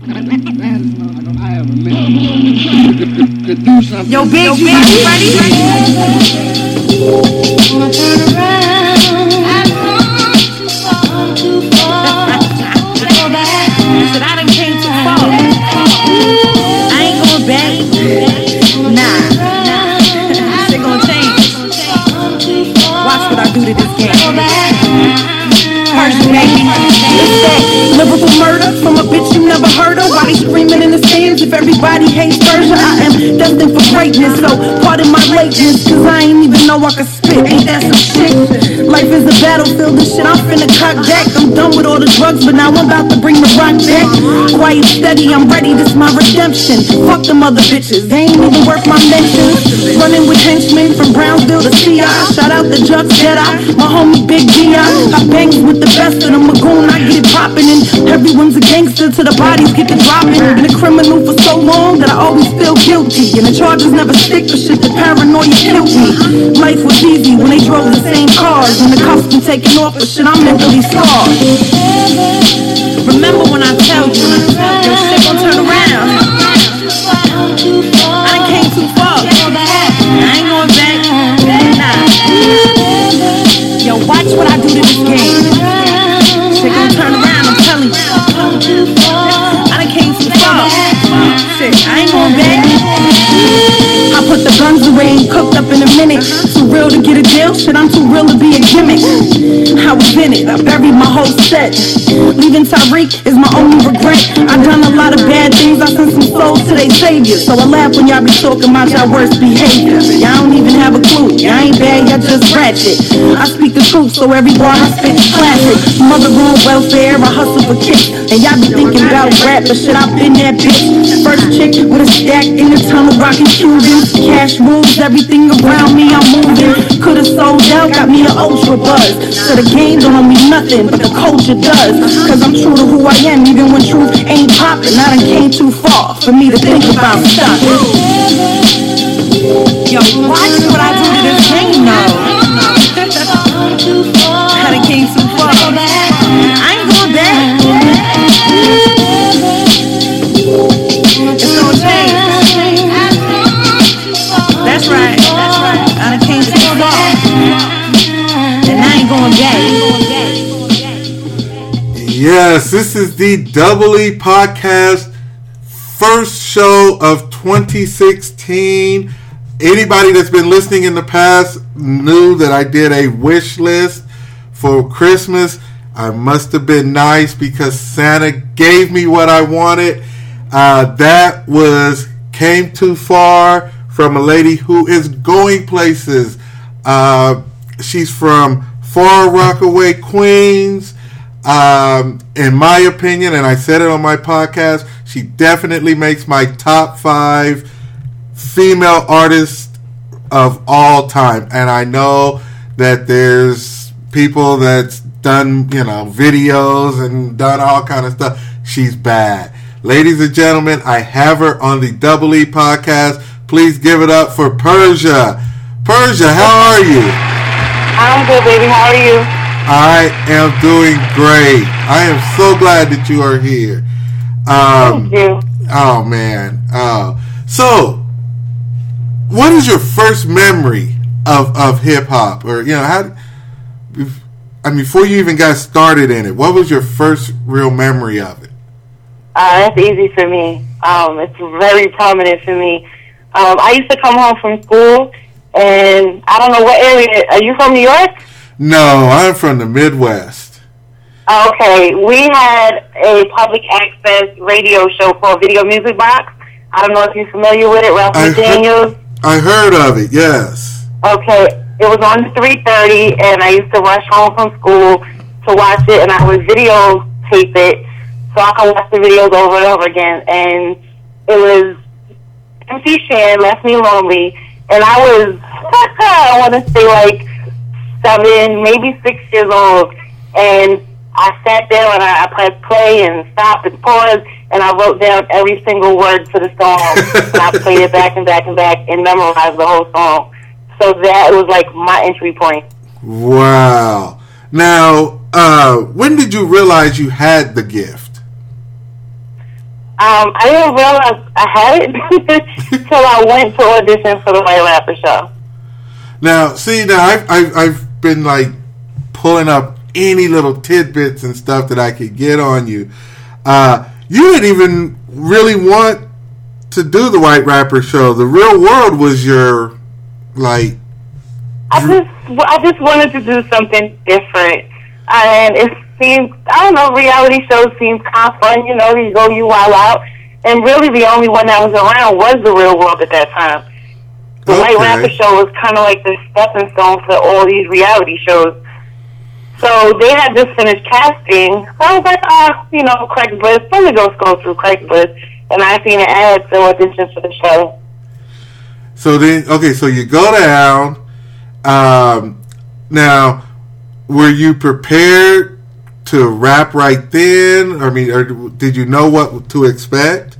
Yo, Big, you ready? Said I done came too far. of. Why greatness, so pardon my lateness, cause I ain't even know I could spit. Ain't that some shit? Life is a battlefield, this shit I'm finna cock back. I'm done with all the drugs, but now I'm about to bring the rock back. Quiet, steady, I'm ready, this my redemption. Fuck them other bitches, they ain't even worth my mention. Running with henchmen from Brownsville to CI. Shout out the Jux Jedi, my homie Big D. I bangs with the best of them, Magoon, I get it poppin'. And everyone's a gangster till the bodies get to dropping. Been a criminal for so long that I always feel guilty. And the charges never stick, but shit, the paranoia killed me. Life was easy when they drove the same cars. And the cuffs been taken off, but shit, I'm mentally scarred. Remember when I tell you, your shit gon' turn around. Real to get a deal, shit, I'm too real to be a gimmick. I was in it, I buried my whole set. Leaving Tyreek is my only regret. I done a lot of bad things, I sent some souls to their saviors. So I laugh when y'all be talking about y'all worst behavior. Y'all don't even have a clue, y'all ain't bad, y'all just ratchet. I speak the truth, so every bar I spit is classic. Mother on welfare, I hustle for kicks. And y'all be thinking about rap, but shit, I've been that bitch. First chick with a stack in the tunnel, rocking Cubans. Cash rules everything around me, I'm moving. Could've sold out, got me an ultra buzz. So the game don't mean me nothing, but the culture does. Cause I'm true to who I am, even when truth ain't poppin'. I done came too far for me to think about stopping. Yo, watch what I do to this game now. Yes, this is the Double E Podcast first show of 2016. Anybody that's been listening in the past knew that I did a wish list for Christmas. I must have been nice because Santa gave me what I wanted. Uh, that was Came Too Far from a lady who is going places. Uh, she's from Far Rockaway, Queens. Um, in my opinion, and I said it on my podcast, she definitely makes my top five female artists of all time. And I know that there's people that's done, you know, videos and done all kind of stuff. She's bad. Ladies and gentlemen, I have her on the Double E podcast. Please give it up for Persia. Persia, how are you? I'm good, baby. How are you? I am doing great. I am so glad that you are here. Um, Thank you. Oh man. Uh, so, what is your first memory of of hip hop, or you know how? I mean, before you even got started in it, what was your first real memory of it? Uh, that's easy for me. Um, it's very prominent for me. Um, I used to come home from school, and I don't know what area. Are you from New York? No, I'm from the Midwest. Okay, we had a public access radio show called Video Music Box. I don't know if you're familiar with it, Ralph I. I heard of it. Yes. Okay, it was on 3:30, and I used to rush home from school to watch it, and I would videotape it so I could watch the videos over and over again. And it was MC Shan left me lonely, and I was I want to say like seven, maybe six years old, and I sat there and I, I pressed play and stop and pause, and I wrote down every single word to the song, and I played it back and back and back and memorized the whole song. So that was like my entry point. Wow. Now, uh, when did you realize you had the gift? Um, I didn't realize I had it until I went to audition for the White Rapper show. Now, see, now I've, I've, I've been like pulling up any little tidbits and stuff that I could get on you. Uh, you didn't even really want to do the White Rapper show. The Real World was your like. I just, I just wanted to do something different, and it seems, I don't know, reality shows seems kind of fun. You know, you go, you wild out, and really the only one that was around was the Real World at that time. The Okay. White Rapper show was kind of like the stepping stone for all these reality shows. So they had just finished casting. I was like, ah, you know, Craigslist. Let me go scroll through Craigslist. And I seen an ad for auditions for the show. So then, okay, so you go down. Um, now, were you prepared to rap right then? I mean, or did you know what to expect?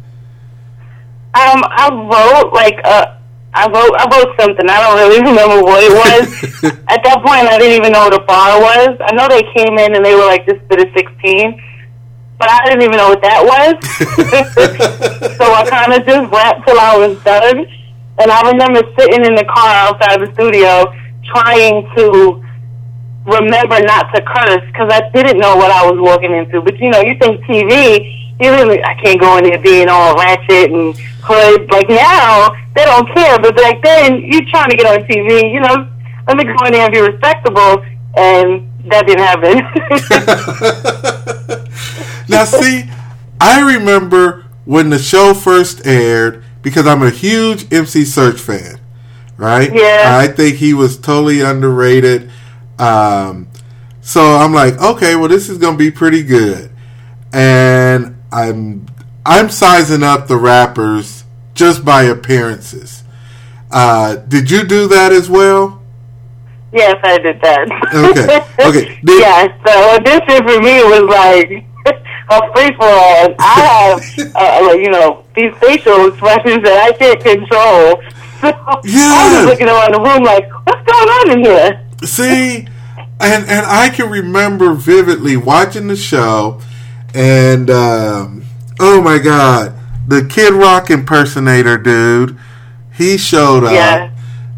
Um, I wrote like uh, I wrote I wrote something. I don't really remember what it was. At that point, I didn't even know what a bar was. I know they came in and they were like, "This bit is 16," but I didn't even know what that was. so I kind of just rapped till I was done. And I remember sitting in the car outside the studio trying to remember not to curse because I didn't know what I was walking into. But you know, you think TV, you really I can't go in there being all ratchet and hood. Like now, they don't care. But back then, you're trying to get on TV, you know, let me go in there and be respectable, and that didn't happen. now, see, I remember when the show first aired because I'm a huge MC Serch fan, right? Yeah. I think he was totally underrated. Um, so I'm like, okay, well, this is gonna be pretty good, and I'm I'm sizing up the rappers just by appearances. Uh, did you do that as well? yes, I did that. Okay, okay. Did- yeah, so audition for me was like a free for all. I have, uh, you know, these facial expressions that I can't control. So I Yes. was looking around the room like, what's going on in here? See, and and I can remember vividly watching the show, and um, oh my god, the Kid Rock impersonator dude, he showed up, Yeah.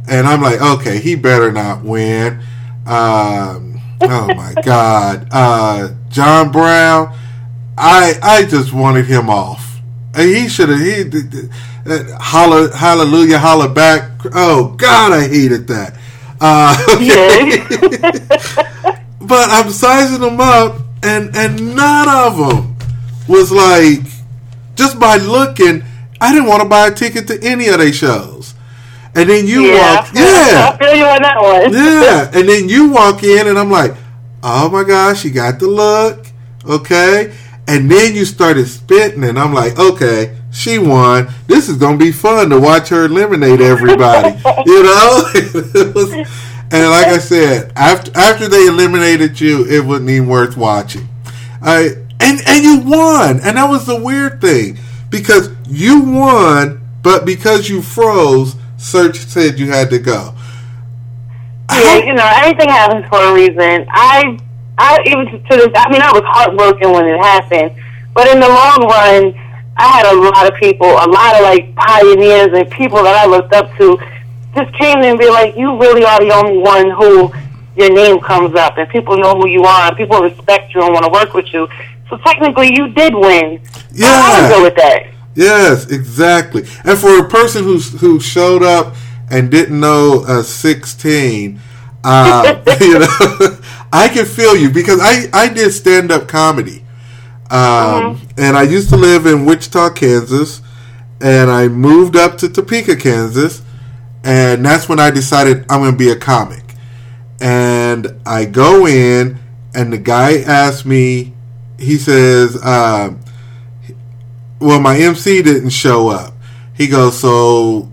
and I'm like, okay, he better not win. Um, oh my god, uh, John Brown, I I just wanted him off. He should have he uh, holla hallelujah holla back. Oh God, I hated that. Uh, but I'm sizing them up, and and none of them was like just by looking. I didn't want to buy a ticket to any of their shows. And then you yeah, walk, yeah, I feel you on that one. yeah, and then you walk in, and I'm like, oh my gosh, you got the look, okay. And then you started spitting, and I'm like, okay, she won. This is gonna be fun to watch her eliminate everybody, you know. It was- and like I said, after after they eliminated you, it wasn't even worth watching. I and and you won, and that was the weird thing because you won, but because you froze, Serch said you had to go. Yeah, you know, everything happens for a reason. I, I even to this, I mean, I was heartbroken when it happened, but in the long run, I had a lot of people, a lot of like pioneers and people that I looked up to, just came in and be like, "You really are the only one who your name comes up, and people know who you are, and people respect you and want to work with you." So technically, you did win. I Yeah. would go with that. Yes, exactly. And for a person who who showed up and didn't know uh, sixteen, uh, you know, I can feel you because I I did stand up comedy, um, and I used to live in Wichita, Kansas, and I moved up to Topeka, Kansas, and that's when I decided I'm going to be a comic. And I go in, and the guy asks me, he says. Um, well, my MC didn't show up. He goes, so,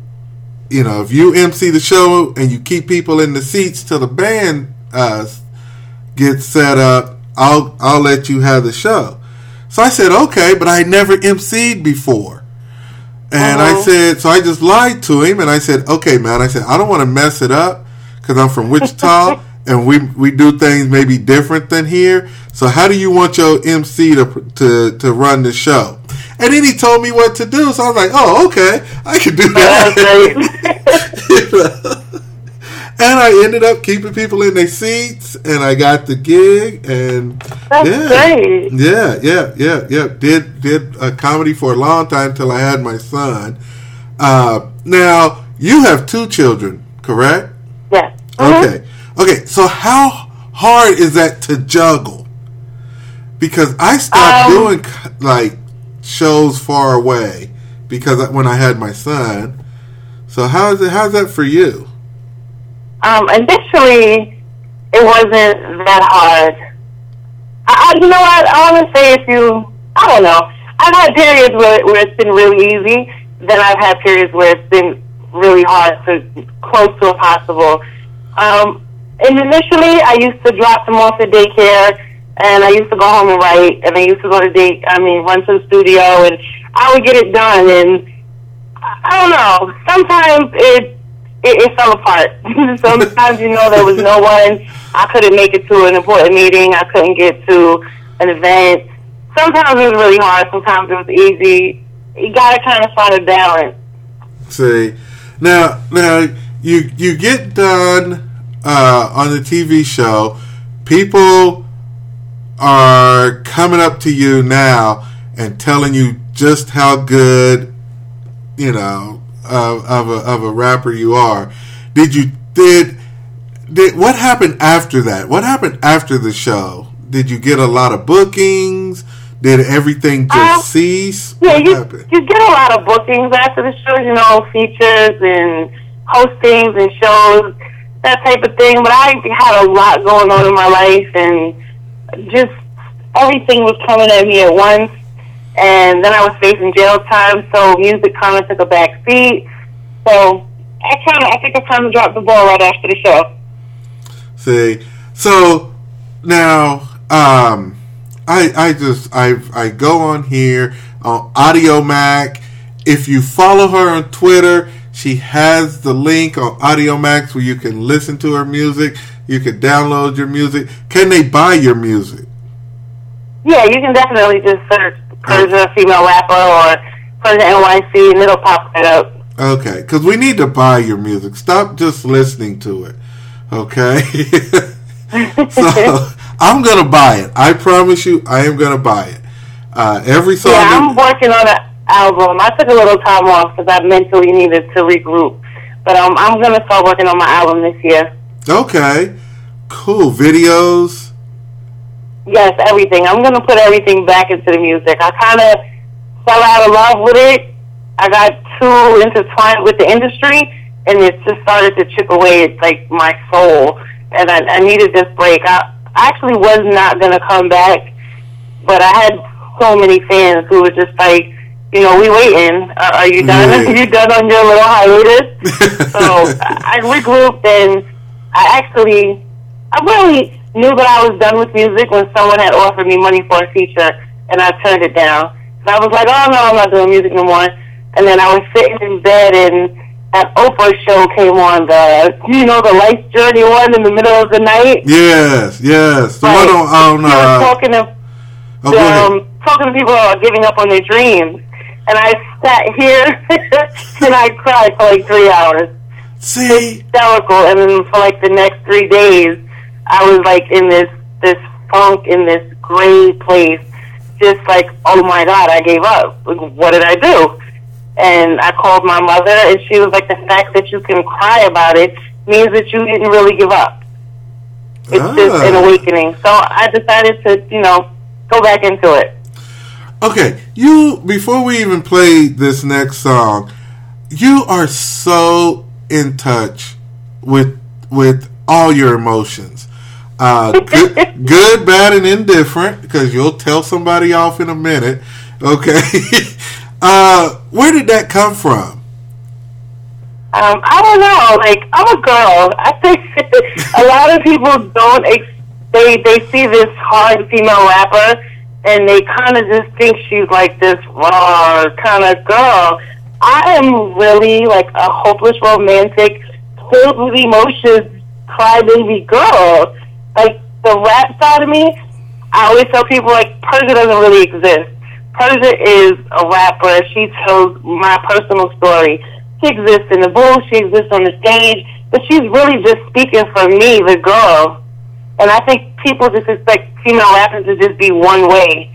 you know, if you MC the show and you keep people in the seats till the band uh, gets set up, I'll I'll let you have the show. So I said, okay, but I never MC'd before. And I Uh-huh. said, so I just lied to him, and I said, okay, man. I said, I don't want to mess it up because I'm from Wichita, and we we do things maybe different than here. So how do you want your MC to to to run the show? And then he told me what to do. So I was like, oh, okay. I can do that. you know? And I ended up keeping people in their seats, and I got the gig, and That's yeah, great. yeah, yeah, yeah, yeah. Did did a comedy for a long time till I had my son. Uh, now you have two children, correct? Yes. Mhm. Okay. Okay. So how hard is that to juggle? Because I stopped Um, doing like shows far away because when I had my son. So how is it? How's that for you? Um, initially, it wasn't that hard. I, I, you know what? I want to say if you, I don't know. I've had periods where, where it's been really easy. Then I've had periods where it's been really hard to close to impossible. Um, and initially, I used to drop them off at daycare, and I used to go home and write, and I used to go to day, I mean, run to the studio, and I would get it done. And I I don't know. Sometimes it it, it fell apart. Sometimes you know there was no one. I couldn't make it to an important meeting. I couldn't get to an event. Sometimes it was really hard. Sometimes it was easy. You gotta kind of find a balance. See, now, now you you get done uh, on the TV show. People are coming up to you now and telling you just how good, you know, of, of a of a rapper you are. Did you did did what happened after that? What happened after the show? Did you get a lot of bookings? Did everything just Uh, cease? Yeah, what you happened? you get a lot of bookings after the shows. You know, features and hostings and shows, that type of thing. But I had a lot going on in my life, and just everything was coming at me at once. And then I was facing jail time, so music kind of took a back seat. So I kind of, I think I kind of dropped the ball right after the show. See, so now um, I I just I I go on here on Audiomack. If you follow her on Twitter, she has the link on Audio Max where you can listen to her music. You can download your music. Can they buy your music? Yeah, you can definitely just search Persia female rapper or Persia NYC, and it'll pop right up. Okay, because we need to buy your music. Stop just listening to it. Okay. so I'm gonna buy it. I promise you, I am gonna buy it. Uh, every song. Yeah, I'm working on an album. I took a little time off because I mentally needed to regroup. But um, I'm going to start working on my album this year. Okay. Cool. Videos. Yes, everything. I'm going to put everything back into the music. I kind of fell out of love with it. I got too intertwined with the industry, and it just started to chip away at like my soul. And I, I needed this break. I actually was not going to come back, but I had so many fans who were just like, you know, we waiting. Are, are you done? Yeah. Are you done on your little hiatus? so I regrouped and I actually, I really knew that I was done with music when someone had offered me money for a feature and I turned it down. And I was like, oh no, I'm not doing music no more. And then I was sitting in bed and that Oprah show came on, the, you know, the Life Journey one in the middle of the night. Yes. Yes. The Like, one on, on uh, talking to oh, um, talking to people about giving up on their dreams. And I sat here and I cried for like three hours. See. Hysterical. And then for like the next three days, I was like in this, this funk, in this gray place. Just like, oh my God, I gave up. Like, What did I do? And I called my mother and she was like, the fact that you can cry about it means that you didn't really give up. It's just an Ah. awakening. So I decided to, you know, go back into it. Okay, you before we even play this next song, you are so in touch with with all your emotions. Uh, good, good, bad, and indifferent. Because you'll tell somebody off in a minute. Okay, uh, where did that come from? Um, I don't know. Like I'm a girl. I think a lot of people don't. Ex- they they see this hard female rapper and they kind of just think she's like this raw kind of girl. I am really like a hopeless romantic, filled with emotions, crybaby girl. Like the rap side of me, I always tell people like Persia doesn't really exist. Persia is a rapper. She tells my personal story. She exists in the booth. She exists on the stage, but she's really just speaking for me, the girl. And I think people just expect female rappers to just be one way.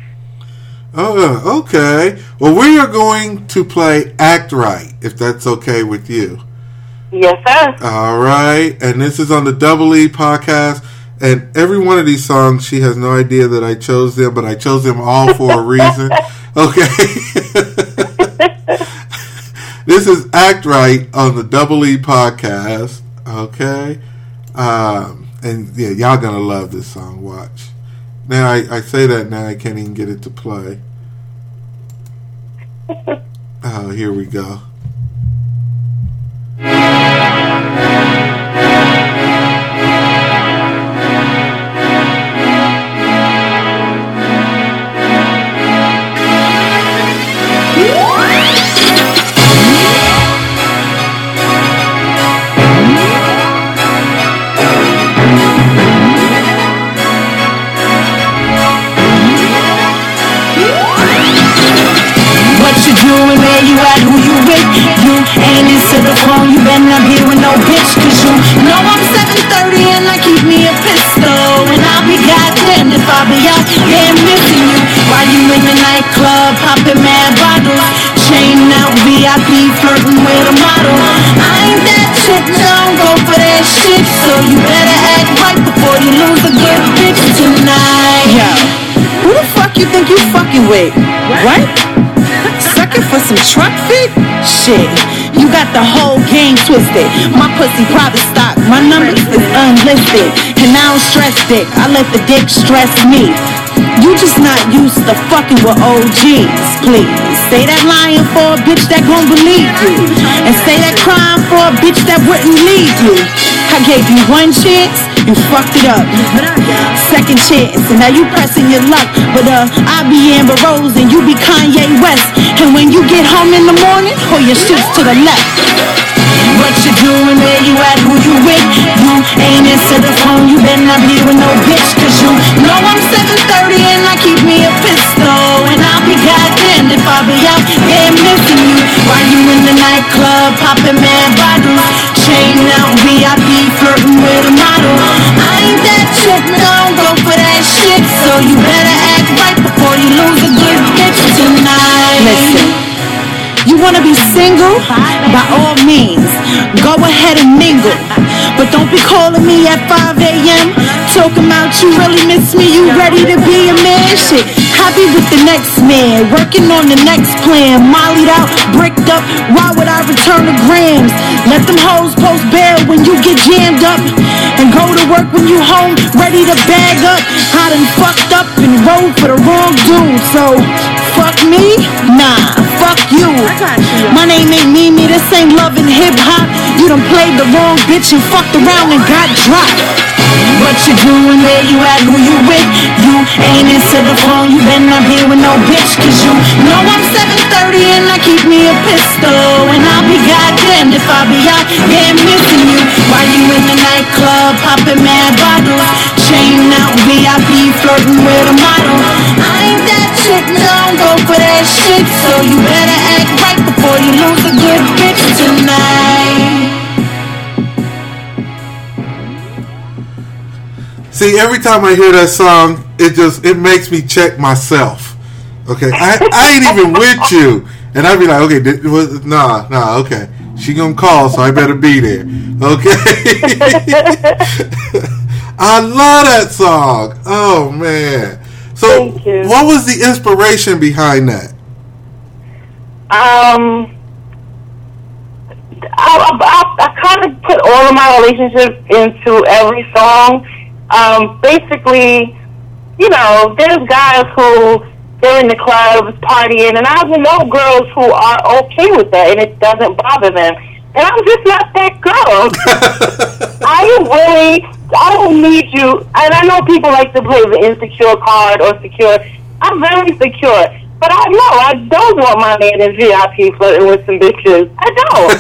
Oh, okay. Well, we are going to play Act Right, if that's okay with you. Yes, sir. All right. And this is on the Double E podcast. And every one of these songs, she has no idea that I chose them, but I chose them all for a reason. Okay. this is Act Right on the Double E podcast. Okay. Um, and yeah, y'all gonna love this song. Watch. Now I, I say that now I can't even get it to play. Oh, here we go. With? What? Sucking for some truck fit? Shit, you got the whole game twisted. My pussy private stock, my number is unlisted. And I don't stress dick, I let the dick stress me. You just not used to fucking with OGs, please. Say that lying for a bitch that gon' believe you. And say that crying for a bitch that wouldn't leave you. I gave you one chance, you fucked it up. Second chance, and now you pressing your luck. But uh, I be Amber Rose and you be Kanye West. And when you get home in the morning, hold your shits to the left. What you doing, where you at, who you with? You ain't into the phone, you better not be with no bitch Cause you know I'm 730 and I keep me a pistol And I'll be goddamned if I be out there missing you While you in the nightclub, popping mad VIP, I ain't that chick, don't go for that shit So you better act right before you lose a good bitch tonight Listen you wanna be single? By all means, go ahead and mingle. But don't be calling me at 5 a.m. Talking about you really miss me, you ready to be a man? Shit, Be with the next man, working on the next plan. Mollied out, bricked up, why would I return the grams? Let them hoes post bail when you get jammed up. And go to work when you home, ready to bag up. I done fucked up and rode for the wrong dude, so fuck me? Nah, fuck you. My name ain't Mimi, this ain't love and hip hop. You done played the wrong bitch and fucked around and got dropped. What you doing, where you at, who you with? You ain't into the phone, you better not be with no bitch Cause you know I'm 730 and I keep me a pistol. And I'll be goddamned if I be out here missing you. While you in the nightclub, popping mad bottles. Chain out VIP, flirting with a model. I ain't that chick, don't go for that shit. So you better act right before you lose a good bitch tonight See, every time I hear that song, it just it makes me check myself. Okay, I, I ain't even with you, and I'd be like, okay, did, was, nah, nah, okay, she gonna call, so I better be there. Okay, I love that song. Oh man, so Thank you. what was the inspiration behind that? Um, I, I, I kind of put all of my relationships into every song. Um, basically, you know, there's guys who they're in the clubs partying, and I know girls who are okay with that, and it doesn't bother them. And I'm just not that girl. I really, I don't need you. And I know people like to play the insecure card or secure. I'm very secure. But I know I don't want my man in VIP flirting with some bitches. I don't.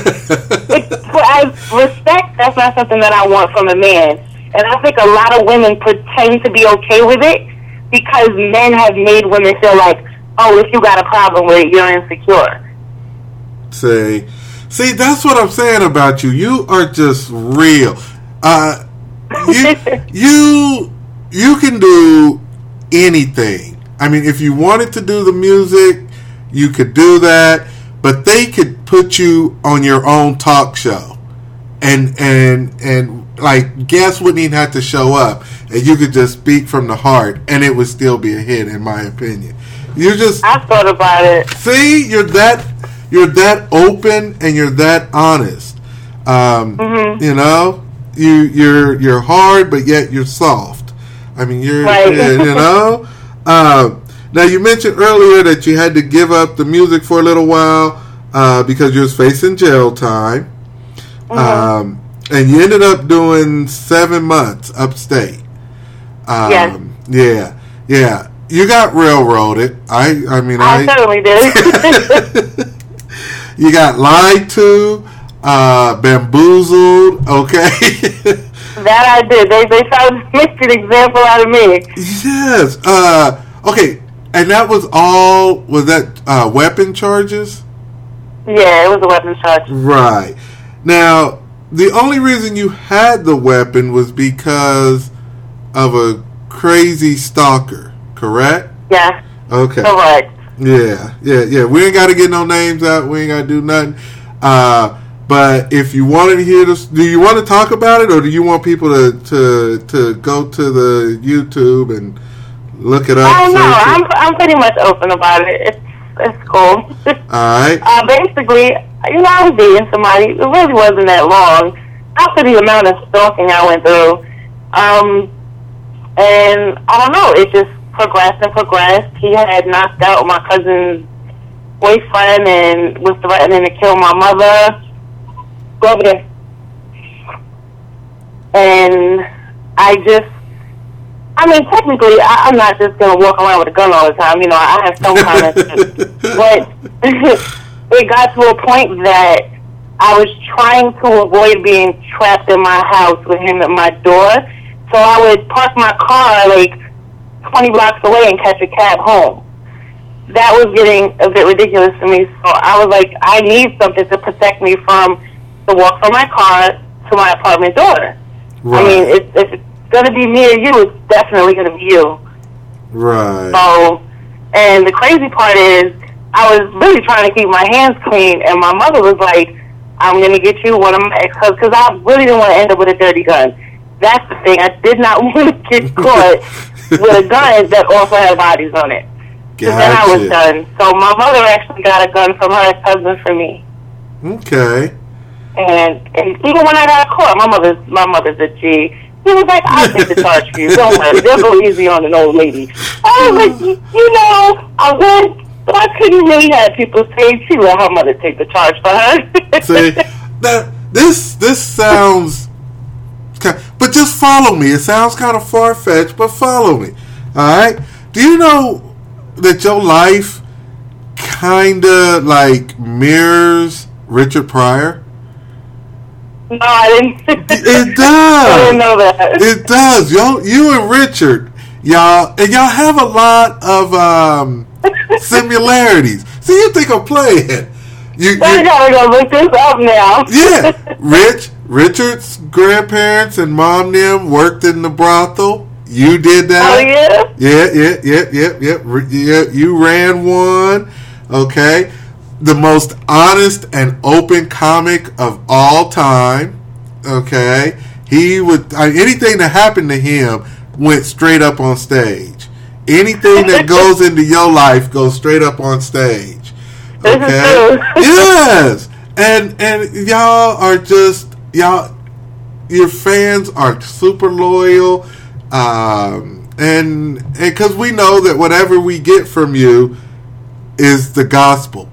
it, as respect, that's not something that I want from a man. And I think a lot of women pretend to be okay with it because men have made women feel like, oh, if you got a problem with it, you're insecure. See, see, that's what I'm saying about you. You are just real. Uh, you, you, you can do anything. I mean, if you wanted to do the music, you could do that. But they could put you on your own talk show, and and and like guests wouldn't even have to show up, and you could just speak from the heart, and it would still be a hit, in my opinion. You just I thought about it. see you're that you're that open and you're that honest um, Mm-hmm. you know you you're you're hard but yet you're soft i mean you're Right. you know um, now you mentioned earlier that you had to give up the music for a little while uh, because you was facing jail time Mm-hmm. um, and you ended up doing seven months upstate um, Yes. yeah yeah you got railroaded i i mean I certainly did. you got lied to, uh, bamboozled. Okay. that I did. They they tried to make an example out of me. yes. Uh, okay. And that was all. Was that uh, weapon charges? Yeah, it was a weapon charge. Right. Now, the only reason you had the weapon was because of a crazy stalker. Correct. Yeah, Okay. correct. Yeah, yeah, yeah. We ain't got to get no names out. We ain't got to do nothing. Uh, but if you wanted to hear this, do you want to talk about it, or do you want people to to, to go to the YouTube and look it up? I don't know. I'm I'm pretty much open about it. It's it's cool. All right. uh, basically, you know, I was dating somebody. It really wasn't that long. After the amount of stalking I went through, um, and I don't know, it just progressed and progressed. He had knocked out my cousin's boyfriend and was threatening to kill my mother. Go over there. And I just, I mean, technically, I, I'm not just going to walk around with a gun all the time. You know, I have some kind of, but it got to a point that I was trying to avoid being trapped in my house with him at my door. So I would park my car like 20 blocks away and catch a cab home. That was getting a bit ridiculous to me. So I was like, I need something to protect me from the walk from my car to my apartment door. I mean, if, if it's going to be me or you, it's definitely going to be you. Right. So, and the crazy part is, I was really trying to keep my hands clean, and my mother was like, "I'm gonna get you one of my ex-husbands because I really didn't want to end up with a dirty gun." That's the thing. I did not want to get caught with a gun that also had bodies on it. Because then I was done. So my mother actually got a gun from her ex-husband for me. Okay. And, and even when I got caught, my mother's my mother's a G. He was like, I'll take the charge for you. Don't worry. They'll go easy on an old lady. I was like, you, know, I would, but I couldn't really have people say she let her mother take the charge for her. See, that this this sounds, but just follow me. It sounds kind of far fetched, but follow me. All right. Do you know that your life kind of like mirrors Richard Pryor? no, I didn't. It does. I didn't know that. It does. Yo, you and Richard, y'all, and y'all have a lot of um, similarities. See, you think I'm playing? You, I you, gotta go look this up now. yeah, Rich, Richard's grandparents and mom them worked in the brothel. You did Oh that. yeah. Yeah, yeah, yeah, yeah, yeah. Yeah you ran one. Okay. The most honest and open comic of all time. Okay. He would, anything that happened to him went straight up on stage. Anything that goes into your life goes straight up on stage. Okay. yes. And, and y'all are just, y'all, your fans are super loyal um, and because we know that whatever we get from you is the gospel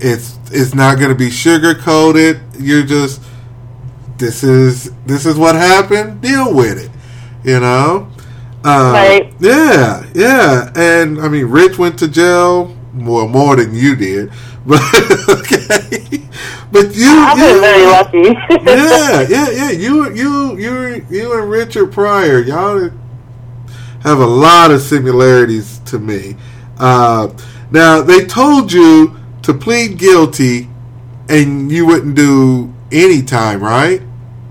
it's it's not going to be sugar coated you're just this is this is what happened deal with it you know uh, Right. yeah yeah and i mean rich went to jail more more than you did but okay but you I've been you- very lucky. yeah, yeah, yeah. You, you, you, you, and Richard Pryor, y'all have a lot of similarities to me. Uh, Now they told you to plead guilty, and you wouldn't do any time, right?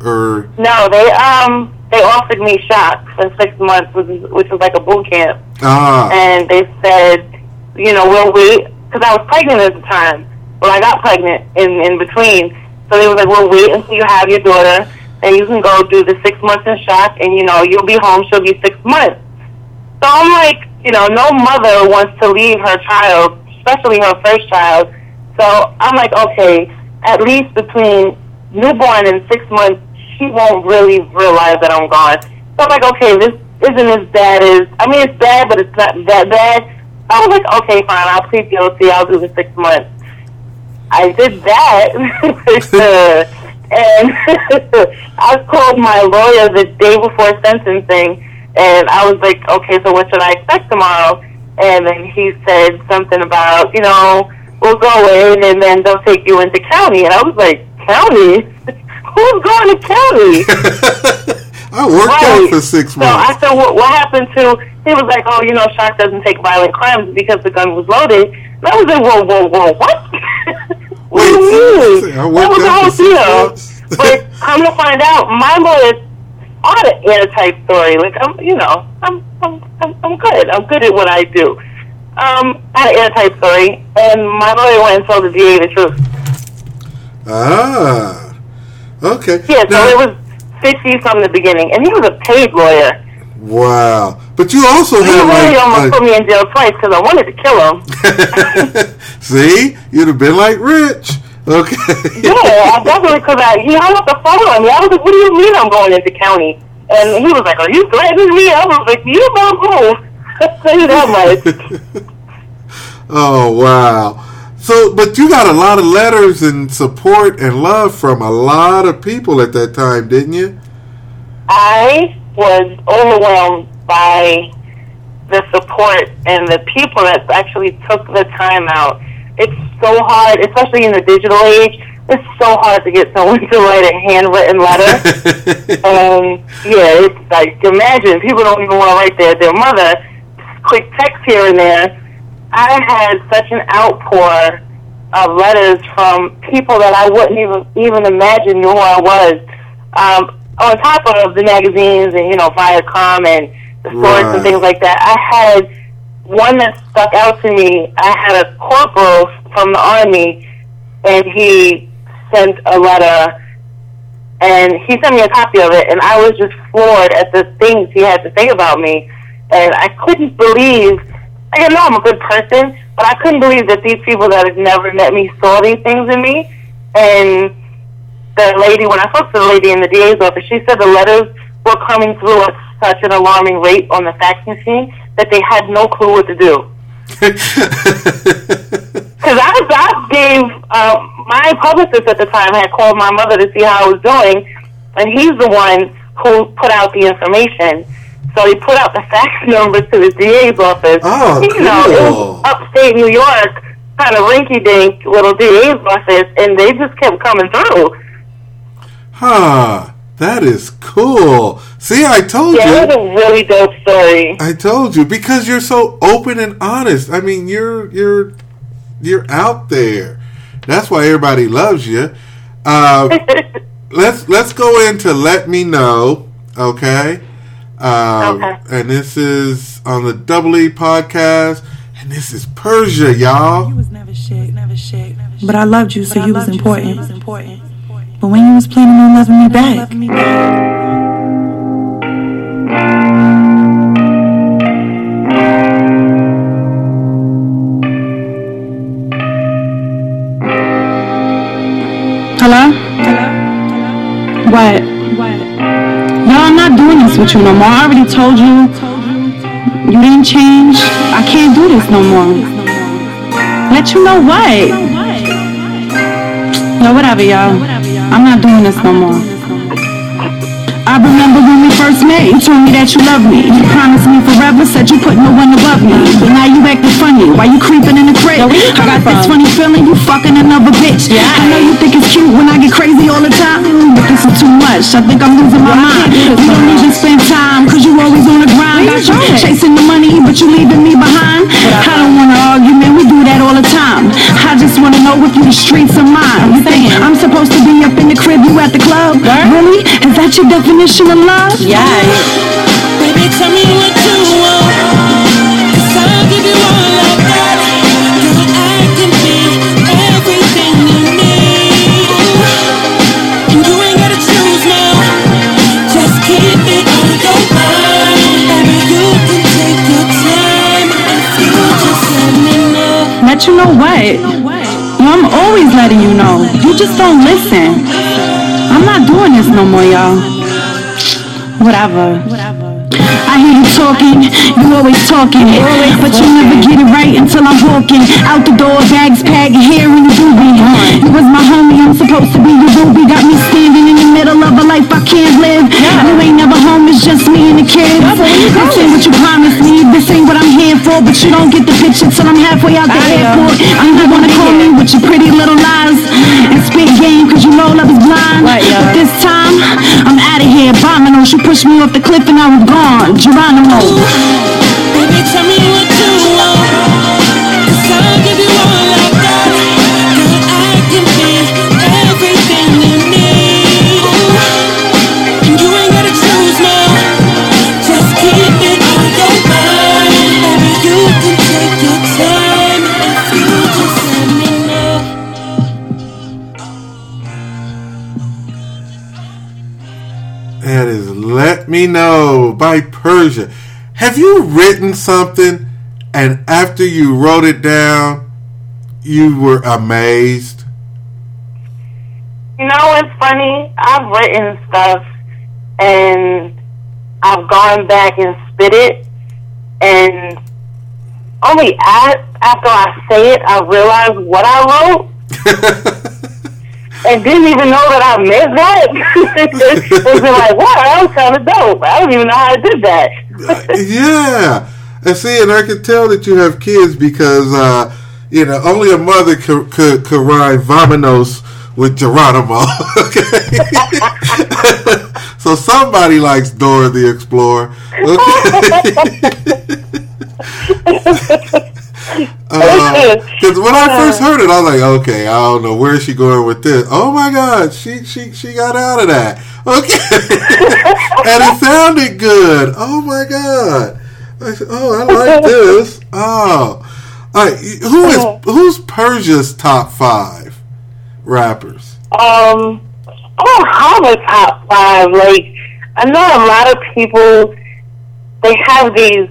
Or No, they um they offered me shock for six months, which is, which was like a boot camp, ah, and they said, you know, we'll wait because I was pregnant at the time. Well, I got pregnant in in between, so they were like, we'll wait until you have your daughter, and you can go do the six months in shock, and you know you'll be home. She'll be six months. So I'm like, you know, no mother wants to leave her child, especially her first child. So I'm like, okay, at least between newborn and six months, she won't really realize that I'm gone. So I'm like, okay, this isn't as bad as, I mean, it's bad, but it's not that bad. I was like, okay, fine, I'll plead guilty. I'll do the six months. I did that, and I called my lawyer the day before sentencing, and I was like, okay, so what should I expect tomorrow? And then he said something about, you know, we'll go in and then they'll take you into county. And I was like, county? Who's going to kill me? I worked out for six months. So I said, what, what happened to? He was like, oh, you know, shock doesn't take violent crimes because the gun was loaded. And I was like, whoa, whoa, whoa, what? what do you mean? I That worked was the whole deal. but come to find out, my lawyer on an airtight story. Like I'm, you know, I'm, I'm, I'm, I'm good. I'm good at what I do. Um, I had an airtight story, and my lawyer went and told the DA the truth. Ah, okay. Yeah, so Now- it was fishy from the beginning, and he was a paid lawyer. wow. But you also He have really almost like. put me in jail twice because I wanted to kill him. See, you'd have been like Rich. Okay. Yeah, I definitely could have. He hung up the phone on me. I was like, "What do you mean I'm going into county?" And he was like, "Are you threatening me?" I was like, "You don't move." You that much. oh wow. So, but you got a lot of letters and support and love from a lot of people at that time, didn't you? I was overwhelmed by the support and the people that actually took the time out. It's so hard, especially in the digital age. It's so hard to get someone to write a handwritten letter. um, yeah, it's like imagine people don't even want to write their their mother quick text here and there. I had such an outpour of letters from people that I wouldn't even even imagine knew who I was. Um, on top of the magazines and you know Viacom and the stores Right. and things like that, I had one that stuck out to me. I had a corporal from the army, and he sent a letter, and he sent me a copy of it, and I was just floored at the things he had to say about me, and I couldn't believe. I know I'm a good person, but I couldn't believe that these people that had never met me saw these things in me, and the lady, when I spoke to the lady in the DA's office, she said the letters were coming through at such an alarming rate on the fax machine that they had no clue what to do. Because I, I gave um, my publicist at the time had called my mother to see how I was doing, and he's the one who put out the information. So he put out the fax number to the DA's office. Oh, you know, it was upstate New York, kind of rinky-dink little DA's office, and they just kept coming through. huh. That is cool. See, I told Yeah, you. That was a really dope story. I told you because you're so open and honest. I mean, you're you're you're out there. That's why everybody loves you. Uh, let's let's go into let me know, okay? Um, Okay. And this is on the Double E podcast, and this is Persia, y'all. was never shit, never shit. But I loved you, so you was important. But when you was planning on loving me back, with you no more. I already told you. You didn't change. I can't do this no more. Let you know what? No, whatever, y'all. I'm not doing this no more. I remember when we first met, you told me that you loved me. You promised me forever, said you put no one above me. But now you acting funny, why you creeping in the crib? I got this funny feeling you fucking another bitch. I know you think it's cute when I get crazy all the time, but this is too much. I think I'm losing my mind always on the grind. Got you chasing the money, but you leaving me behind. I don't wanna argue, man. We do that all the time. I just wanna know if you the streets are mine. You think I'm supposed to be up in the crib, you at the club? Girl? Really? Is that your definition of love? Yeah. Baby, tell me what. Know. What? Yo, I'm always letting you know. You just don't listen. I'm not doing this no more, y'all. Whatever. I hear you talking, you always talking, but you never get it right until I'm walking out the door, bags packed, hair in the doobie. You was my homie, I'm supposed to be your booby. Got me standing in the middle of a life I can't live. You ain't never home, it's just me and the kids. This ain't what you promised me, this ain't what I'm here for, but you don't get the picture till I'm halfway out the airport. And you wanna call me with your pretty little lies and spit game, cause you know love is blind. But this time, I'm out of here. Domino, she pushed me off the cliff and I was gone. Geronimo. Baby, tell me what you That is Let Me Know by Persia. Have you written something and after you wrote it down, you were amazed? You know, it's funny. I've written stuff and I've gone back and spit it, and only after I say it, I realize what I wrote and didn't even know that I meant that. been like, wow, that was kind of dope. I don't even know how I did that. yeah. And see, and I can tell that you have kids because, uh, you know, only a mother could, could, could Vamanos with Geronimo. okay. so somebody likes Dora the Explorer. Uh, because when I first uh. heard it, I was like, okay, I don't know where is she going with this. Oh my God, she she she got out of that. Okay, and it sounded good. Oh my God. I said, oh, I like this. Oh, all right. Who is uh-huh. who's Persia's top five rappers? Um, I don't have a top five. Like, I know a lot of people, they have these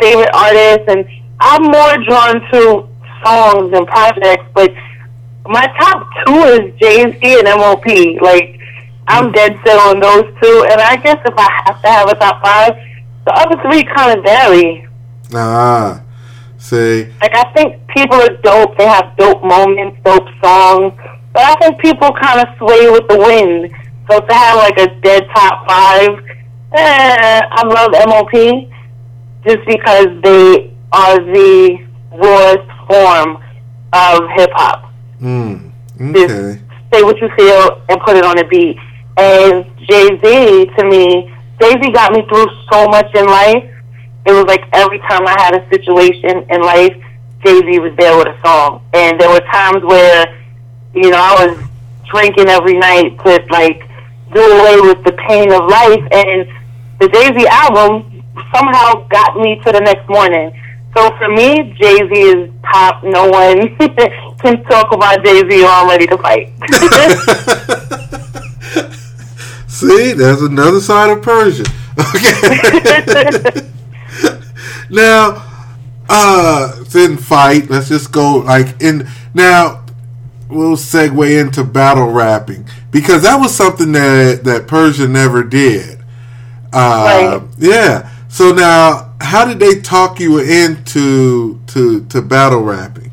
favorite artists, and I'm more drawn to songs and projects, but my top two is Jay-Z and MOP. Like, I'm dead set on those two, and I guess if I have to have a top five, the other three kind of vary. Ah, see, Like, I think people are dope. They have dope moments, dope songs. But I think people kind of sway with the wind. So to have like a dead top five, eh, I love MOP just because they are the rawest form of hip hop. mm, Just okay, say what you feel and put it on a beat. And Jay Z, to me, Jay Z got me through so much in life. It was like every time I had a situation in life, Jay Z was there with a song. And there were times where, you know, I was drinking every night to like do away with the pain of life. And the Jay Z album somehow got me to the next morning. So for me, Jay Z is top. No one can talk about Jay Z or I'm ready to fight. see, there's another side of Persia. Okay, now, uh, then fight. Let's just go like in now. We'll segue into battle rapping because that was something that that Persia never did. Uh, Right. Yeah. So now, how did they talk you into to to battle rapping?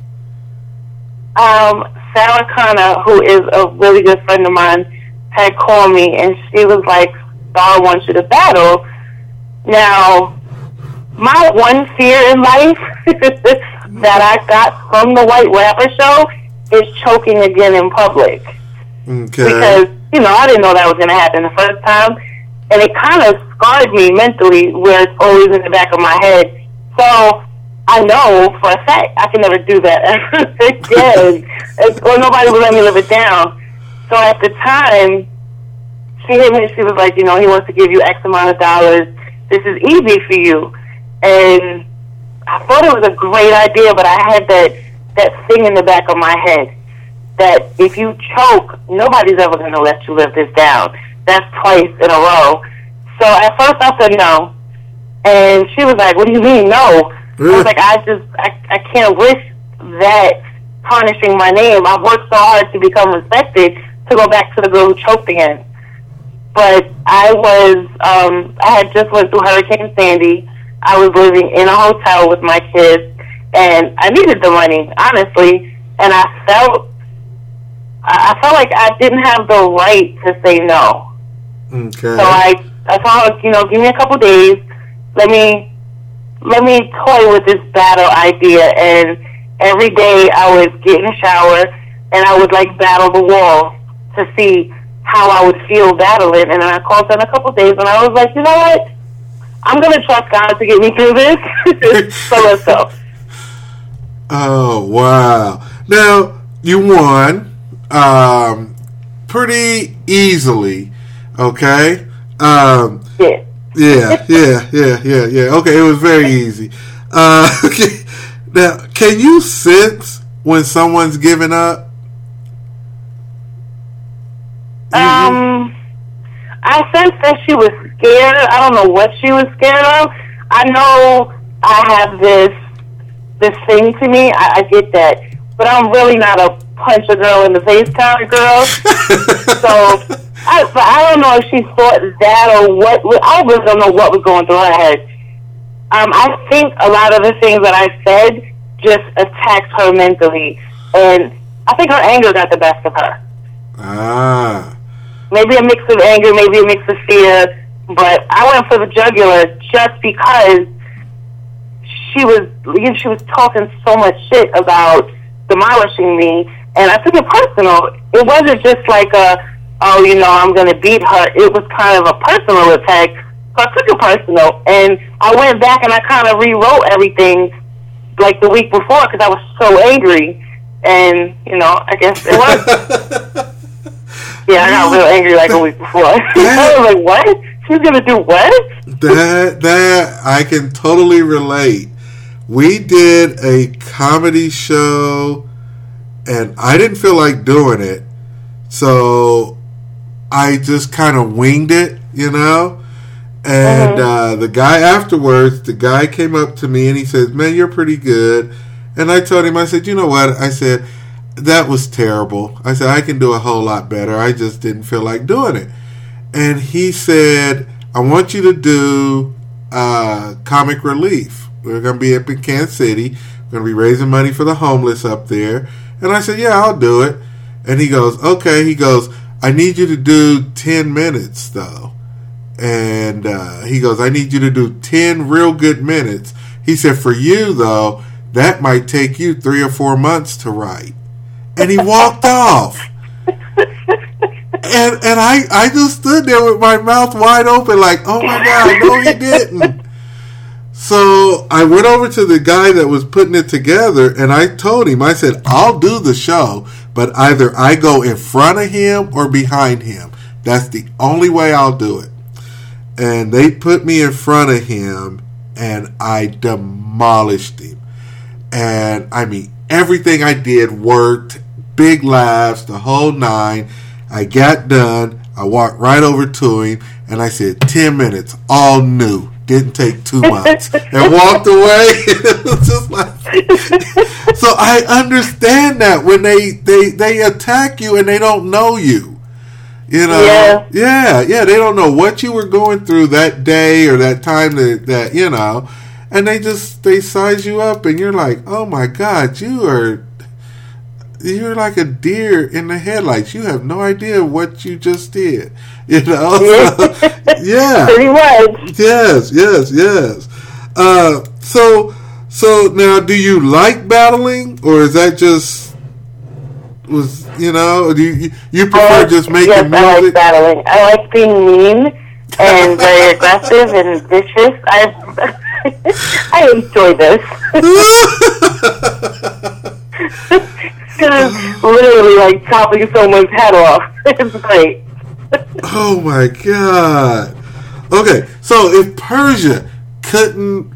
um, Sarah Connor, who is a really good friend of mine, had called me and she was like, Star wants you to battle. Now, my one fear in life that I got from the White Rapper show is choking again in public. Okay. Because, you know, I didn't know that was going to happen the first time. And it kind of scarred me mentally where it's always in the back of my head. So I know for a fact I can never do that again. or nobody would let me live it down. So at the time, she hit me. She was like, you know, he wants to give you X amount of dollars. This is easy for you, and I thought it was a great idea, but I had that that thing in the back of my head that if you choke, nobody's ever going to let you live this down. That's twice in a row. So at first I said no, and she was like, "What do you mean no?" I was like, "I just I I can't risk that tarnishing my name. I've worked so hard to become respected to go back to the girl who choked again." But I was um I had just went through Hurricane Sandy. I was living in a hotel with my kids, and I needed the money honestly, and I felt I I felt like I didn't have the right to say no. Okay. So I, I told her, you know, give me a couple days. Let me, let me toy with this battle idea. And every day I would get in the shower and I would like battle the wall to see how I would feel battling. And I called her in a couple days and I was like, you know what? I'm gonna trust God to get me through this. so let's go. Oh wow! Now you won um, pretty easily. Okay. Um, Yeah. yeah, yeah, yeah, yeah, yeah. Okay, it was very easy. Uh, okay. Now, can you sense when someone's giving up? Um, I sensed that she was scared. I don't know what she was scared of. I know I have this this thing to me. I, I get that, but I'm really not a punch a girl in the face kind of girl. so, but I don't know if she thought that or what. I really don't know what was going through her head. Um, I think a lot of the things that I said just attacked her mentally, and I think her anger got the best of her ah, maybe a mix of anger, maybe a mix of fear, but I went for the jugular just because she was you know, she was talking so much shit about demolishing me, and I took it personal. It wasn't just like a oh you know I'm gonna beat her. It was kind of a personal attack. So I took it personal, and I went back and I kind of rewrote everything like the week before because I was so angry, and you know I guess it was. Yeah, I got real angry like a week before. I was like, what? She's gonna do what? that that I can totally relate. We did a comedy show, and I didn't feel like doing it, so I just kind of winged it, you know. And uh, the guy afterwards, the guy came up to me and he says, "Man, you're pretty good." And I told him, I said, "You know what?" I said, "That was terrible." I said, "I can do a whole lot better. I just didn't feel like doing it." And he said, "I want you to do uh, comic relief. We're going to be up in Kansas City. We're going to be raising money for the homeless up there." And I said, "Yeah, I'll do it." And he goes, "Okay." He goes, "I need you to do ten minutes though." and uh, he goes, "I need you to do ten real good minutes." He said, "For you though, that might take you three or four months to write." And he walked off. And and I I just stood there with my mouth wide open, like, "Oh my god, no, he didn't." So I went over to the guy that was putting it together, and I told him, I said, "I'll do the show, but either I go in front of him or behind him. That's the only way I'll do it." and they put me in front of him and I demolished him. And I mean, everything I did worked, big laughs, the whole nine. I got done. I walked right over to him and I said, 10 minutes, all new. Didn't take two months. and walked away. it was just like, so I understand that when they, they, they attack you and they don't know you. You know, Yeah. yeah, yeah. They don't know what you were going through that day or that time that, that you know, and they just they size you up, and you're like, oh my god, you are, you're like a deer in the headlights. You have no idea what you just did. You know, yeah, Pretty much. yes, yes, yes. Uh, so, so now, do you like battling, or is that just was you know? Do you you prefer just making yes, I like battling. I like being mean and very aggressive and vicious. I I enjoy this. Because literally, like, chopping someone's head off. It's great. Oh my god. Okay, so if Persia couldn't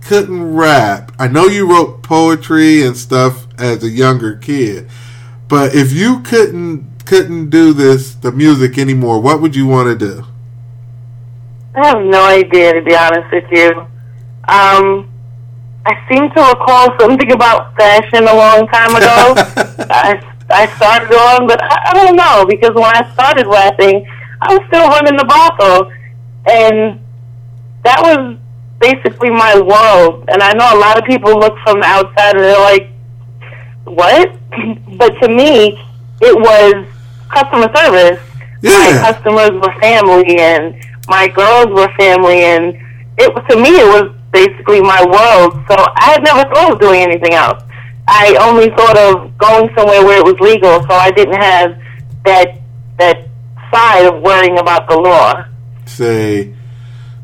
couldn't rap, I know you wrote poetry and stuff as a younger kid, but if you couldn't couldn't do this the music anymore, what would you want to do? I have no idea, to be honest with you. Um, I seem to recall something about fashion a long time ago. I, I started on, but I, I don't know because when I started rapping, I was still running the brothel, and that was basically my world. And I know a lot of people look from the outside and they're like, "What?" but to me, it was customer service. My Yeah. customers were family, and my girls were family, and it to me it was basically my world. So I had never thought of doing anything else. I only thought of going somewhere where it was legal, so I didn't have that that side of worrying about the law. Say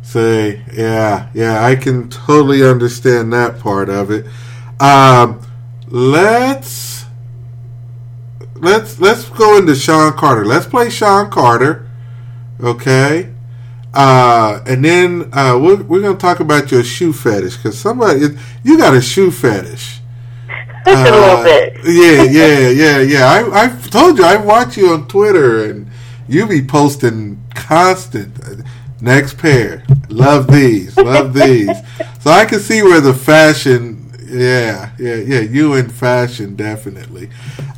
say yeah, yeah, I can totally understand that part of it. Um let's let's let's go into Sean Carter. Let's play Sean Carter. Okay? Uh, and then uh, we're, we're going to talk about your shoe fetish because somebody you got a shoe fetish. A little Uh, bit. yeah, yeah, yeah, yeah. I I told you I watch you on Twitter and you be posting constant. Next pair, love these, love these. So I can see where the fashion. Yeah, yeah, yeah. You in fashion, definitely.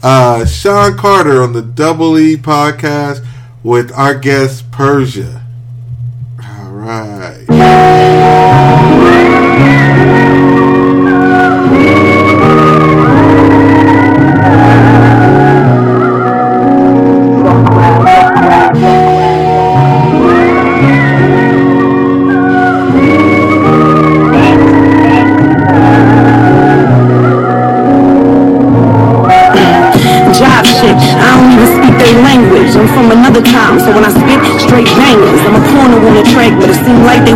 Uh, Sean Carter on the Double E podcast with our guest Persia. All right.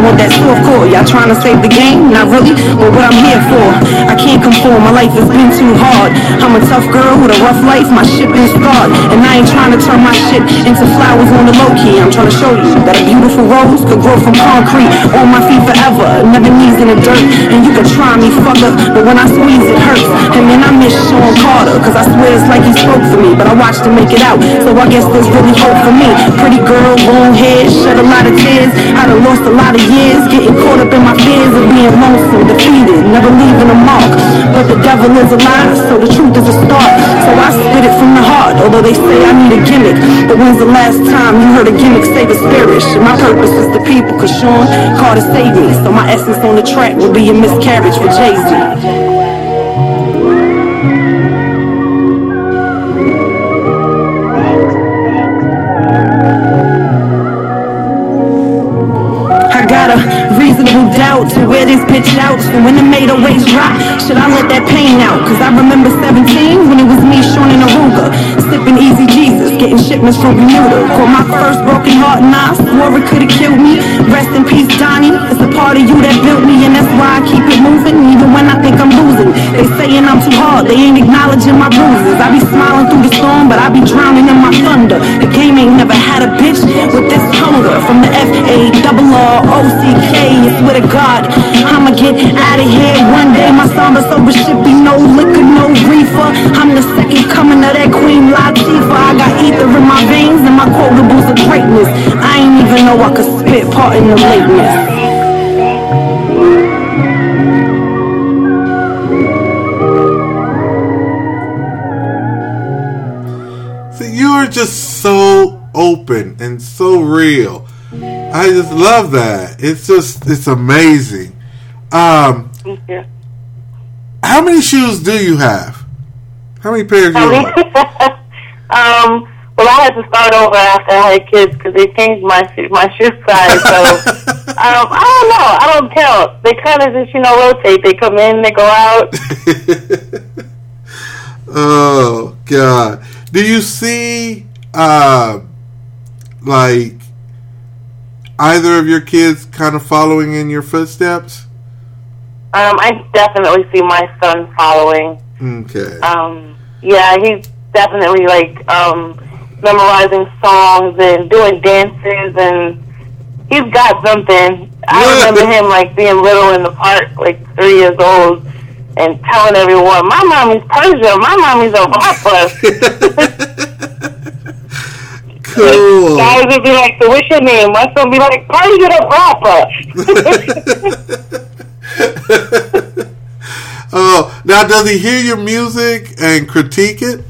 Like that soft core. Y'all trying to save the game? Not really, but what I'm here for. I can't conform, my life has been too hard. I'm a tough girl with a rough life, my shit been scarred. And I ain't trying to turn my shit into flowers on the low key. I'm trying to show you that a beautiful rose could grow from concrete on my feet forever. Never knees in the dirt, and you could try me, fucker, but when I squeeze it hurts. And then I miss Sean Carter, cause I swear it's like he spoke for me, but I watched him make it out. So I guess there's really hope for me. Pretty girl, long hair, shed a lot of tears. I done lost a lot of years, getting caught up in my fears of being lonesome, defeated, never leaving a mark. But the devil is a lie, so the truth is a start. So I spit it from the heart, although they say I need a gimmick. But when's the last time you heard a gimmick save a spirit? My purpose is the people, cause Sean Carter saved me. So my essence on the track will be a miscarriage for Jay-Z. To this bitch out. So when the made her waist drop, should I let that pain out? Cause I remember 17 when it was me, Sean and Aruga. Sipping Easy Jesus, getting shipments from Bermuda. Caught my first broken heart and I swore it could've killed me. Rest in peace, Donnie. It's a part of you that built me and that's why I keep it moving. Even when I think I'm losing. They saying I'm too hard, they ain't acknowledging my bruises. I be smiling through the storm, but I be drowning in my thunder. The game ain't never had a bitch of here one day. My samba sober should be no liquor, no reefer. I'm the second coming of that Queen Latifah. I got ether in my veins and my quotables are greatness. I ain't even know I could spit part in the lateness. See, you are just so open and so real. I just love that. It's just it's amazing. Um, Thank you. how many shoes do you have? How many pairs do you have? um, well, I had to start over after I had kids because they changed my shoe, my shoe size. So um, I don't know. I don't count. They kind of just you know rotate. They come in, they go out. oh God! Do you see uh, like either of your kids kind of following in your footsteps? Um, I definitely see my son following. Okay. Um, Yeah, he's definitely like um, memorizing songs and doing dances, and he's got something. I remember him like being little in the park, like three years old, and telling everyone, "My mommy's Persia. My mommy's a rapper." cool. Guys would be like, "So what's your name?" My son would be like, "Persia the rapper." oh, now does he hear your music and critique it?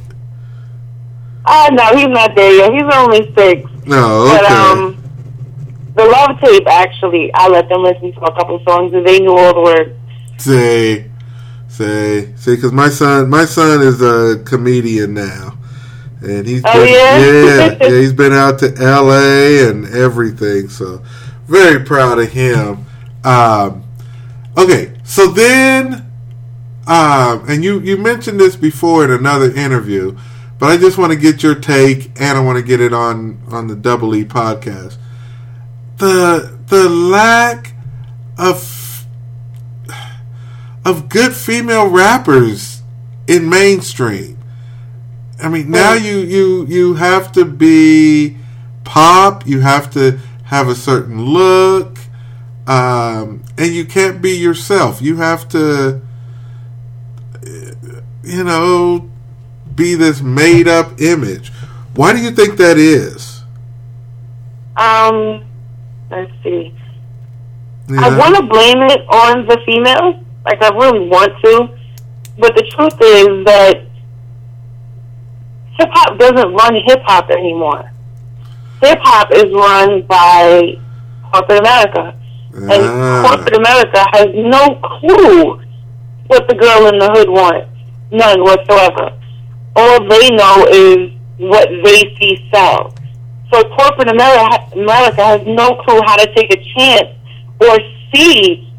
Oh no, he's not there yet. He's only six. No, okay. But um, the love tape actually, I let them listen to a couple songs and they knew all the words. say, say, see, because my son, my son is a comedian now, and he's Oh, been, yeah? yeah, yeah, he's been out to L.A. and everything. So very proud of him. Um, okay, so then, um, and you you mentioned this before in another interview, but I just want to get your take, and I want to get it on on the Double E podcast. The the lack of of good female rappers in mainstream. I mean, now you you you have to be pop. You have to have a certain look, um, and you can't be yourself. You have to, you know, be this made up image. Why do you think that is? Um, let's see. You I want to blame it on the females. Like I really want to, but the truth is that hip hop doesn't run hip hop anymore. Hip hop is run by corporate America, and Ah. corporate America has no clue what the girl in the hood wants. None whatsoever. All they know is what they see sell. So corporate America, America has no clue how to take a chance or see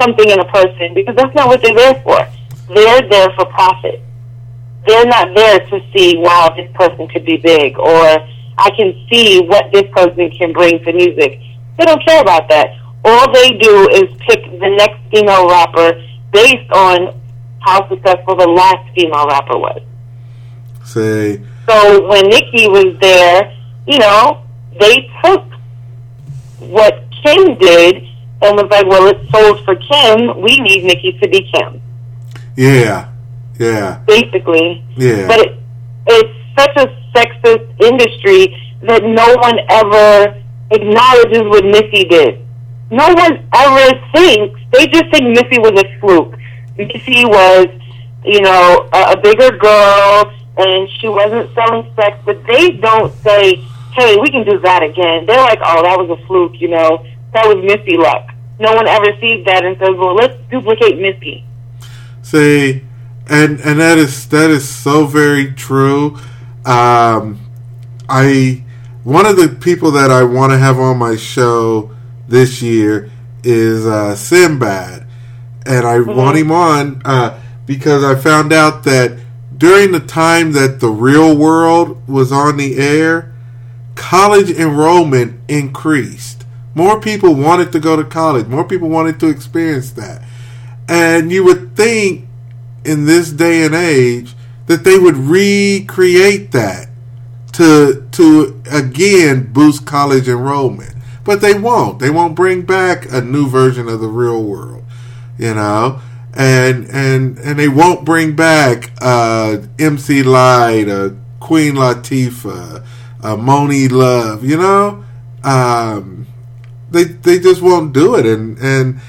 something in a person because that's not what they're there for. They're there for profit. They're not there to see, wow, this person could be big or I can see what this person can bring to music. They don't care about that. All they do is pick the next female rapper based on how successful the last female rapper was. Say, So when Nikki was there, you know, they took what Kim did and was like, well, it's sold for Kim. We need Nikki to be Kim, yeah, yeah, basically. yeah. But it, it's such a sexist industry that no one ever acknowledges what Missy did. No one ever thinks, they just think Missy was a fluke. Missy was, you know, a, a bigger girl and she wasn't selling sex, but they don't say, hey, we can do that again. They're like, oh, that was a fluke, you know, that was Missy luck. No one ever sees that and says, well, let's duplicate Missy. See, and and that is that is so very true. Um, I one of the people that I want to have on my show this year is uh, Sinbad, and I want him on uh, because I found out that during the time that the Real World was on the air, college enrollment increased. More people wanted to go to college. More people wanted to experience that. And you would think in this day and age that they would recreate that to to again boost college enrollment. But they won't. They won't bring back a new version of the real world. You know? And and and they won't bring back uh MC Lyte, uh Queen Latifah, uh Monie Love, you know? Um they they just won't do it and and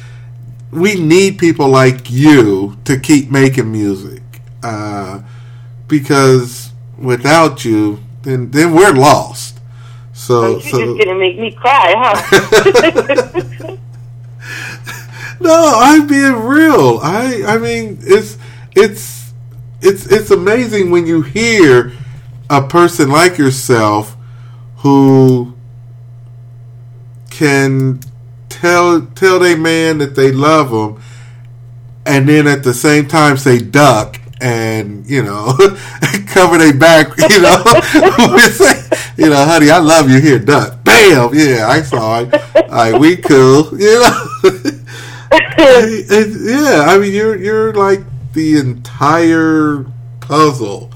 we need people like you to keep making music uh, because without you then then we're lost so You're just gonna make me cry, huh? no i'm being real i i mean it's it's it's it's amazing when you hear a person like yourself who can tell tell their man that they love him, and then at the same time say duck and you know cover their back. You know, you know, honey, I love you here, duck. Bam, yeah, I saw it. All right, we cool. You know, It- yeah. I mean, you're you're like the entire puzzle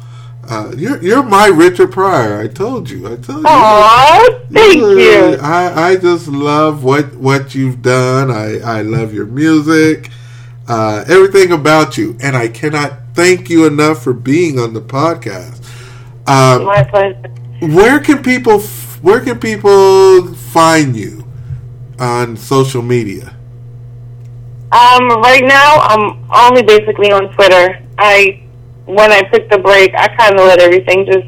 Uh, you're you're my Richard Pryor. I told you. I told you. Aw, thank you. I, I just love what what you've done. I, I love your music, uh, everything about you, and I cannot thank you enough for being on the podcast. Um, My pleasure. where can people where can people find you on social media? Um, right now, I'm only basically on Twitter. I, when I took the break, I kind of let everything just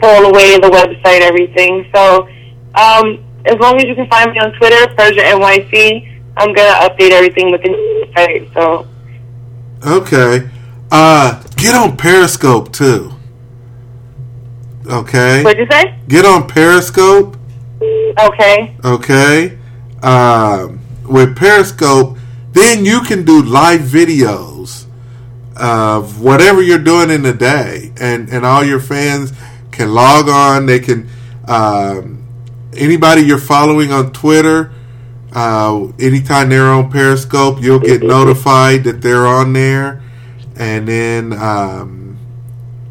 fall away, the website, everything. So, um, as long as you can find me on Twitter, Persia NYC, I'm gonna update everything within the site. So, Okay, uh, get on Periscope too. Okay, what'd you say? get on Periscope. Okay. okay um, with periscope then you can do live videos of whatever you're doing in the day and and all your fans can log on they can um, anybody you're following on twitter uh, anytime they're on periscope you'll get notified that they're on there and then um,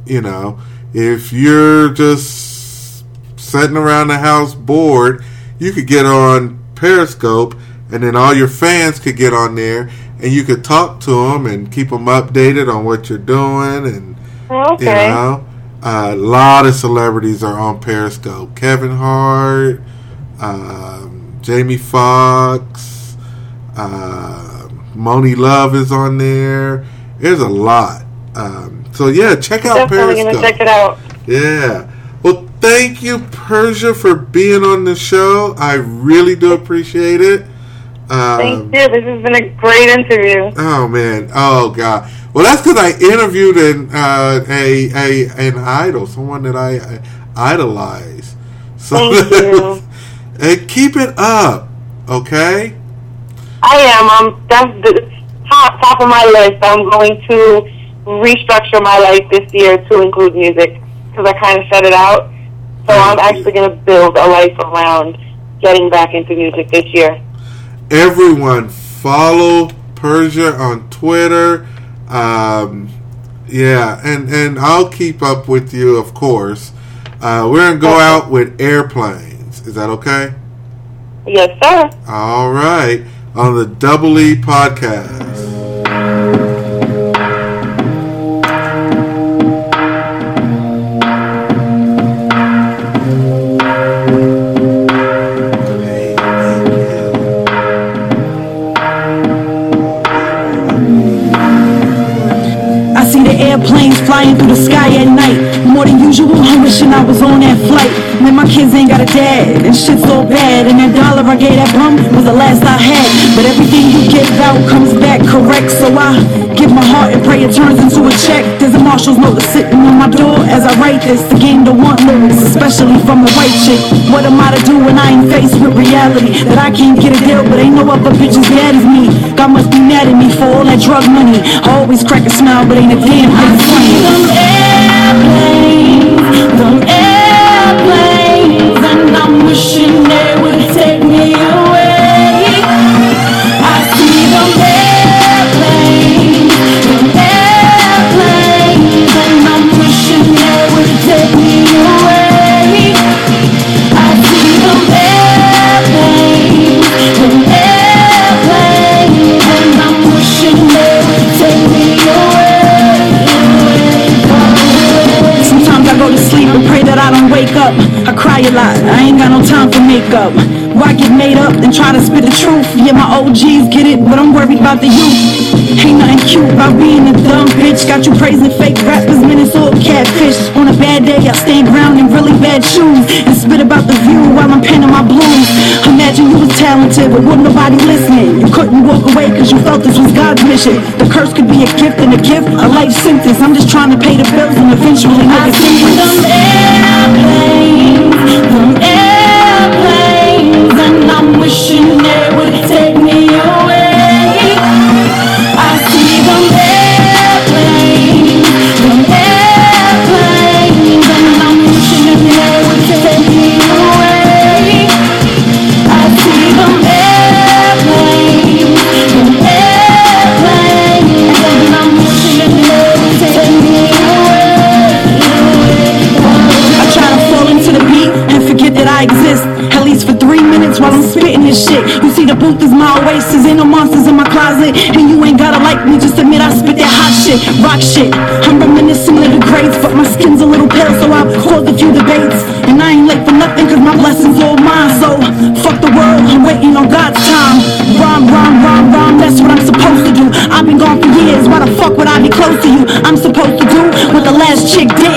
you know if you're just sitting around the house bored, you could get on Periscope, and then all your fans could get on there, and you could talk to them and keep them updated on what you're doing, and Okay. you know, a lot of celebrities are on Periscope. Kevin Hart, um, Jamie Foxx, uh, Monie Love is on there. There's a lot. Um, so yeah, check out Definitely Periscope. gonna check it out. Yeah. Well, thank you, Persia, for being on the show. I really do appreciate it. Um, Thank you. This has been a great interview. Oh man! Oh god! Well, that's because I interviewed an uh, a a an idol, someone that I, I idolize. So Thank you. and keep it up, okay? I am. I'm that's the top top of my list. I'm going to restructure my life this year to include music because I kind of shut it out. So I'm actually going to build a life around getting back into music this year. Everyone, follow Persia on Twitter. Um, yeah, and and I'll keep up with you, of course. Uh, we're gonna go out with airplanes. Is that okay? Yes, sir. All right, on the Double E podcast. I see the airplanes flying through the sky at night. More than usual, I'm wishing I was on that flight. Man, my kids ain't got a dad, and shit's so bad. And that dollar I gave that bum was the last I had. But everything you give out comes back correct. So I give my heart and pray it turns into a check. There's a marshal's notice sitting on my door as I write this. The game don't want lyrics, especially from a white chick. What am I to do when I ain't faced with reality? That I can't get a deal, but ain't no other bitch as bad as me. God must be mad at me for all that drug money. I always crack a smile, but ain't a damn thing funny. Them airplanes, them up. I cry a lot, I ain't got no time for makeup. Why get made up and try to spit the truth? Yeah, my OGs get it, but I'm worried about the youth. Ain't nothing cute about being a dumb bitch. Got you praising fake rappers, all catfish. On a bad day, I stand ground in really bad shoes and spit about the view while I'm penning my blues. Talented, but wasn't nobody listening. You couldn't walk away cause you felt this was God's mission. The curse could be a gift and a gift, a life sentence. I'm just trying to pay the bills and eventually make a difference. The booth is my oasis, ain't no monsters in my closet. And you ain't gotta like me, just admit I spit that hot shit, rock shit. I'm reminiscing of the greats, but my skin's a little pale, so I've caused a few debates. And I ain't late for nothing, cause my blessings all mine. So fuck the world, I'm waiting on God's time. Rhyme, rhyme, rhyme, rhyme, that's what I'm supposed to do. I've been gone for years, why the fuck would I be close to you? I'm supposed to do what the last chick did.